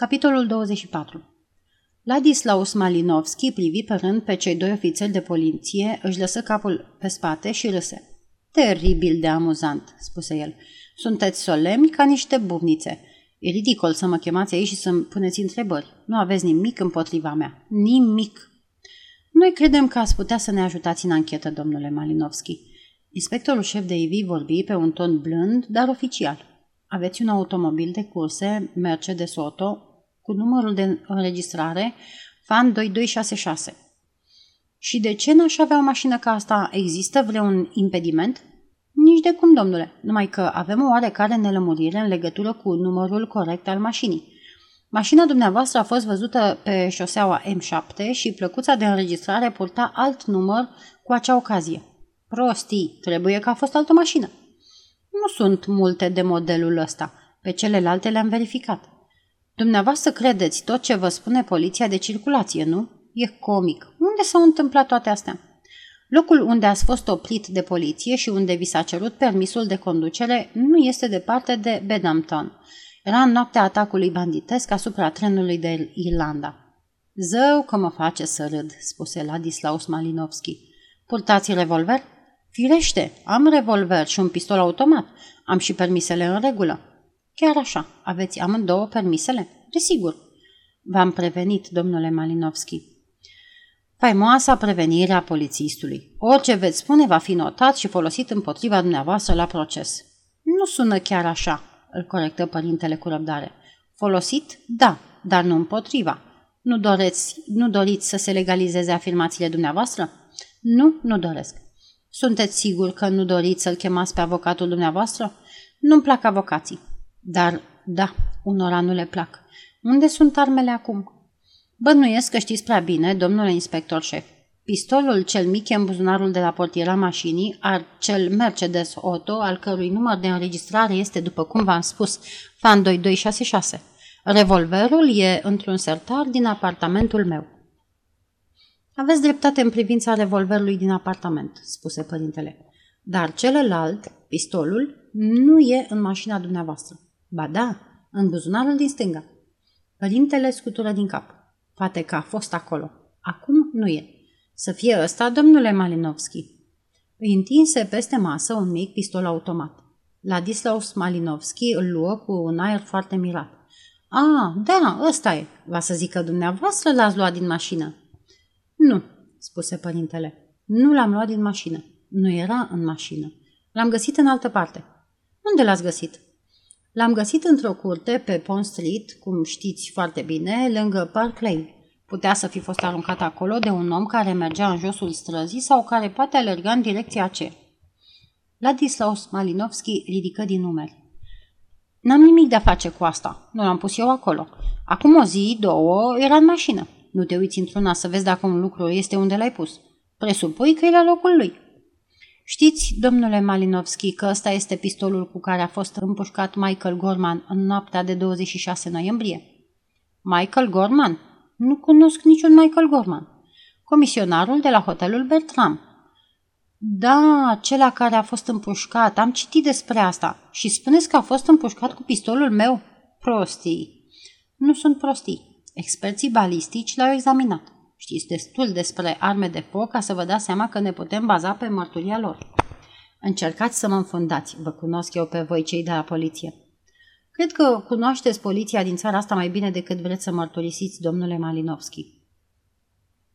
Capitolul 24 Ladislaus Malinovski privi pe rând pe cei doi ofițeri de poliție, își lăsă capul pe spate și râse. Teribil de amuzant, spuse el. Sunteți solemni ca niște bubnițe. E ridicol să mă chemați aici și să-mi puneți întrebări. Nu aveți nimic împotriva mea. Nimic. Noi credem că ați putea să ne ajutați în anchetă, domnule Malinovski. Inspectorul șef de IV vorbi pe un ton blând, dar oficial. Aveți un automobil de curse Mercedes Auto cu numărul de înregistrare FAN 2266. Și de ce n-aș avea o mașină ca asta? Există vreun impediment? Nici de cum, domnule, numai că avem o oarecare nelămurire în legătură cu numărul corect al mașinii. Mașina dumneavoastră a fost văzută pe șoseaua M7 și plăcuța de înregistrare purta alt număr cu acea ocazie. Prostii, trebuie că a fost altă mașină. Nu sunt multe de modelul ăsta. Pe celelalte le-am verificat. Dumneavoastră credeți tot ce vă spune poliția de circulație, nu? E comic. Unde s-au întâmplat toate astea? Locul unde ați fost oprit de poliție și unde vi s-a cerut permisul de conducere nu este departe de Bedhampton. Era în noaptea atacului banditesc asupra trenului de Irlanda. Zău că mă face să râd, spuse Ladislaus Malinovski. Purtați revolver? Firește, am revolver și un pistol automat. Am și permisele în regulă. Chiar așa, aveți amândouă permisele? Desigur. V-am prevenit, domnule Malinovski. Faimoasa prevenire a polițistului. Orice veți spune va fi notat și folosit împotriva dumneavoastră la proces. Nu sună chiar așa, îl corectă părintele cu răbdare. Folosit? Da, dar nu împotriva. Nu, doreți, nu doriți să se legalizeze afirmațiile dumneavoastră? Nu, nu doresc. Sunteți sigur că nu doriți să-l chemați pe avocatul dumneavoastră? Nu-mi plac avocații. Dar, da, unora nu le plac. Unde sunt armele acum? Bănuiesc că știți prea bine, domnule inspector șef. Pistolul cel mic e în buzunarul de la portiera mașinii, ar cel Mercedes Auto, al cărui număr de înregistrare este, după cum v-am spus, FAN 2266. Revolverul e într-un sertar din apartamentul meu. Aveți dreptate în privința revolverului din apartament, spuse părintele. Dar celălalt, pistolul, nu e în mașina dumneavoastră. Ba da, în buzunarul din stânga. Părintele scutură din cap. Poate că a fost acolo. Acum nu e. Să fie ăsta, domnule Malinovski. Îi întinse peste masă un mic pistol automat. Ladislaus Malinovski îl luă cu un aer foarte mirat. A, da, ăsta e. Va să zică dumneavoastră l-ați luat din mașină. Nu, spuse părintele. Nu l-am luat din mașină. Nu era în mașină. L-am găsit în altă parte. Unde l-ați găsit? L-am găsit într-o curte pe Pond Street, cum știți foarte bine, lângă Park Lane. Putea să fi fost aruncat acolo de un om care mergea în josul străzii sau care poate alerga în direcția aceea. Ladislaus Malinovski ridică din numeri. N-am nimic de-a face cu asta. Nu l-am pus eu acolo. Acum o zi, două, era în mașină. Nu te uiți într-una să vezi dacă un lucru este unde l-ai pus. Presupui că e la locul lui. Știți, domnule Malinovski, că ăsta este pistolul cu care a fost împușcat Michael Gorman în noaptea de 26 noiembrie? Michael Gorman? Nu cunosc niciun Michael Gorman. Comisionarul de la hotelul Bertram. Da, acela care a fost împușcat. Am citit despre asta. Și spuneți că a fost împușcat cu pistolul meu? Prostii. Nu sunt prostii. Experții balistici l-au examinat. Știți destul despre arme de foc ca să vă dați seama că ne putem baza pe mărturia lor. Încercați să mă înfundați. Vă cunosc eu pe voi cei de la poliție. Cred că cunoașteți poliția din țara asta mai bine decât vreți să mărturisiți, domnule Malinovski.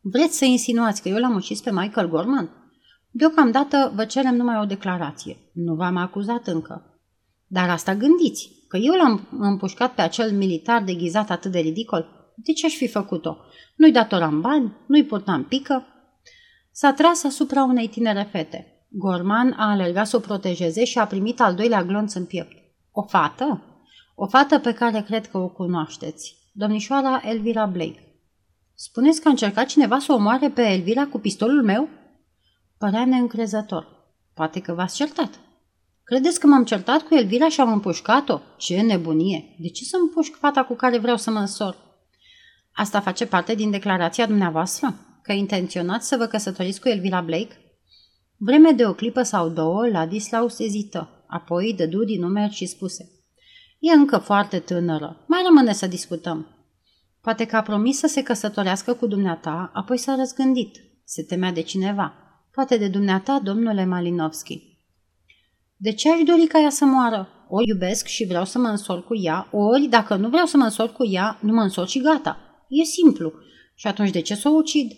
Vreți să insinuați că eu l-am ucis pe Michael Gorman? Deocamdată vă cerem numai o declarație. Nu v-am acuzat încă. Dar asta gândiți, că eu l-am împușcat pe acel militar deghizat atât de ridicol. De ce aș fi făcut-o? Nu-i datoram bani? Nu-i purtam pică? S-a tras asupra unei tinere fete. Gorman a alergat să o protejeze și a primit al doilea glonț în piept. O fată? O fată pe care cred că o cunoașteți. Domnișoara Elvira Blake. Spuneți că a încercat cineva să o omoare pe Elvira cu pistolul meu? Părea neîncrezător. Poate că v-ați certat. Credeți că m-am certat cu Elvira și am împușcat-o? Ce nebunie! De ce să împușc fata cu care vreau să mă însor? Asta face parte din declarația dumneavoastră? Că intenționați să vă căsătoriți cu Elvira Blake? Vreme de o clipă sau două, Ladislaus ezită, apoi dădu din numeri și spuse E încă foarte tânără. Mai rămâne să discutăm. Poate că a promis să se căsătorească cu dumneata, apoi s-a răzgândit. Se temea de cineva. Poate de dumneata, domnule Malinovski. De ce aș dori ca ea să moară? O iubesc și vreau să mă însor cu ea, ori, dacă nu vreau să mă însor cu ea, nu mă însor și gata. E simplu. Și atunci de ce să o ucid?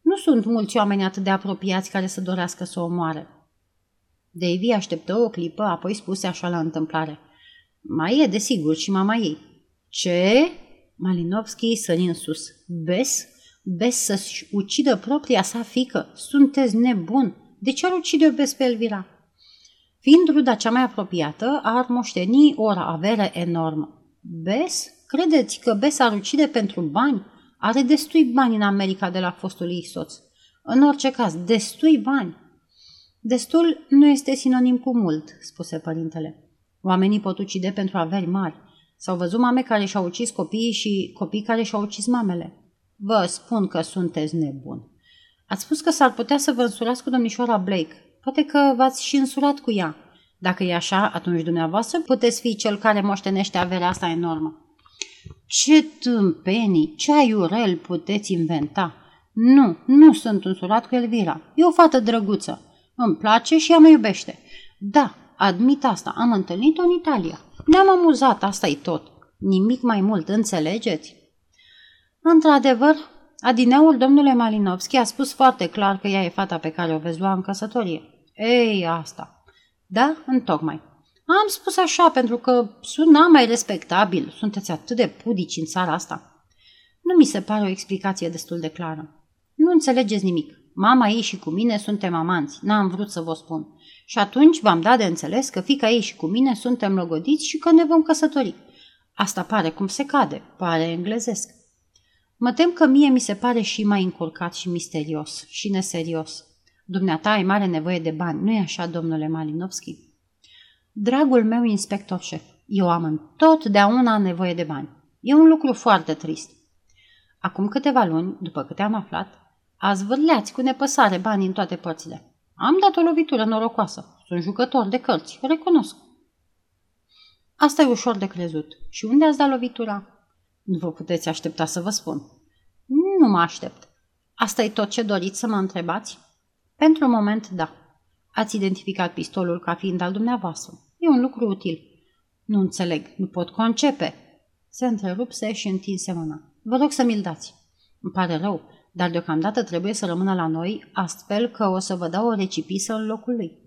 Nu sunt mulți oameni atât de apropiați care să dorească să o moare. Davy așteptă o clipă, apoi spuse așa la întâmplare. Mai e, desigur, și mama ei. Ce? Malinovski sări în sus. Bes? Bes să-și ucidă propria sa fică? Sunteți nebun? De ce ar ucide-o Bes pe Elvira? Fiind ruda cea mai apropiată, ar moșteni o avere enormă. Bes? Credeți că Bes ar ucide pentru bani? Are destui bani în America de la fostul ei soț. În orice caz, destui bani. Destul nu este sinonim cu mult, spuse părintele. Oamenii pot ucide pentru averi mari. S-au văzut mame care și-au ucis copiii și copii care și-au ucis mamele. Vă spun că sunteți nebuni. Ați spus că s-ar putea să vă însurați cu domnișoara Blake. Poate că v-ați și însurat cu ea. Dacă e așa, atunci dumneavoastră puteți fi cel care moștenește averea asta enormă. Ce tâmpenii, ce aiurel puteți inventa! Nu, nu sunt însurat cu Elvira. E o fată drăguță. Îmi place și ea mă iubește. Da, admit asta, am întâlnit-o în Italia. Ne-am amuzat, asta e tot. Nimic mai mult, înțelegeți? Într-adevăr, adineaul domnule Malinovski a spus foarte clar că ea e fata pe care o veți lua în căsătorie. Ei, asta. Da, întocmai. Am spus așa pentru că suna mai respectabil. Sunteți atât de pudici în țara asta. Nu mi se pare o explicație destul de clară. Nu înțelegeți nimic. Mama ei și cu mine suntem amanți. N-am vrut să vă spun. Și atunci v-am dat de înțeles că fica ei și cu mine suntem logodiți și că ne vom căsători. Asta pare cum se cade, pare englezesc. Mă tem că mie mi se pare și mai încurcat și misterios și neserios. Dumneata ai mare nevoie de bani, nu-i așa, domnule Malinovski? Dragul meu inspector șef, eu am întotdeauna nevoie de bani. E un lucru foarte trist. Acum câteva luni, după câte am aflat, ați vârleați cu nepăsare bani în toate părțile. Am dat o lovitură norocoasă. Sunt jucător de cărți, recunosc. Asta e ușor de crezut. Și unde ați dat lovitura? Nu vă puteți aștepta să vă spun. Nu mă aștept. Asta e tot ce doriți să mă întrebați? Pentru un moment, da. Ați identificat pistolul ca fiind al dumneavoastră. E un lucru util. Nu înțeleg, nu pot concepe. Se întrerupse și întinse mâna. Vă rog să mi-l dați. Îmi pare rău, dar deocamdată trebuie să rămână la noi, astfel că o să vă dau o recipisă în locul lui.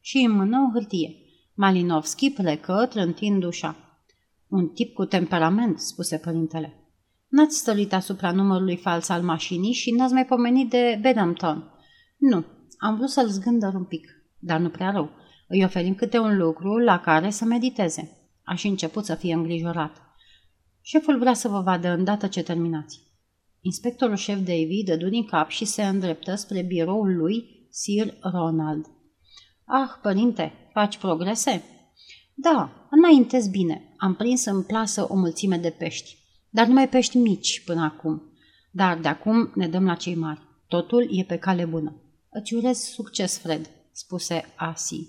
Și în mână o hârtie. Malinovski plecă trântind ușa. Un tip cu temperament, spuse părintele. N-ați stărit asupra numărului fals al mașinii și n-ați mai pomenit de Bedhampton. Nu, am vrut să-l zgândăr un pic, dar nu prea rău. Îi oferim câte un lucru la care să mediteze. Aș și început să fie îngrijorat. Șeful vrea să vă vadă îndată ce terminați. Inspectorul șef David dădu din cap și se îndreptă spre biroul lui Sir Ronald. Ah, părinte, faci progrese? Da, înaintez bine. Am prins în plasă o mulțime de pești. Dar numai pești mici până acum. Dar de acum ne dăm la cei mari. Totul e pe cale bună. Îți urez succes, Fred, spuse Asi.